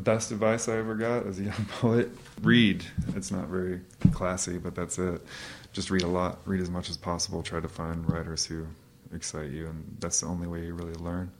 best advice I ever got as a young poet read. It's not very classy, but that's it. Just read a lot, read as much as possible. Try to find writers who excite you, and that's the only way you really learn.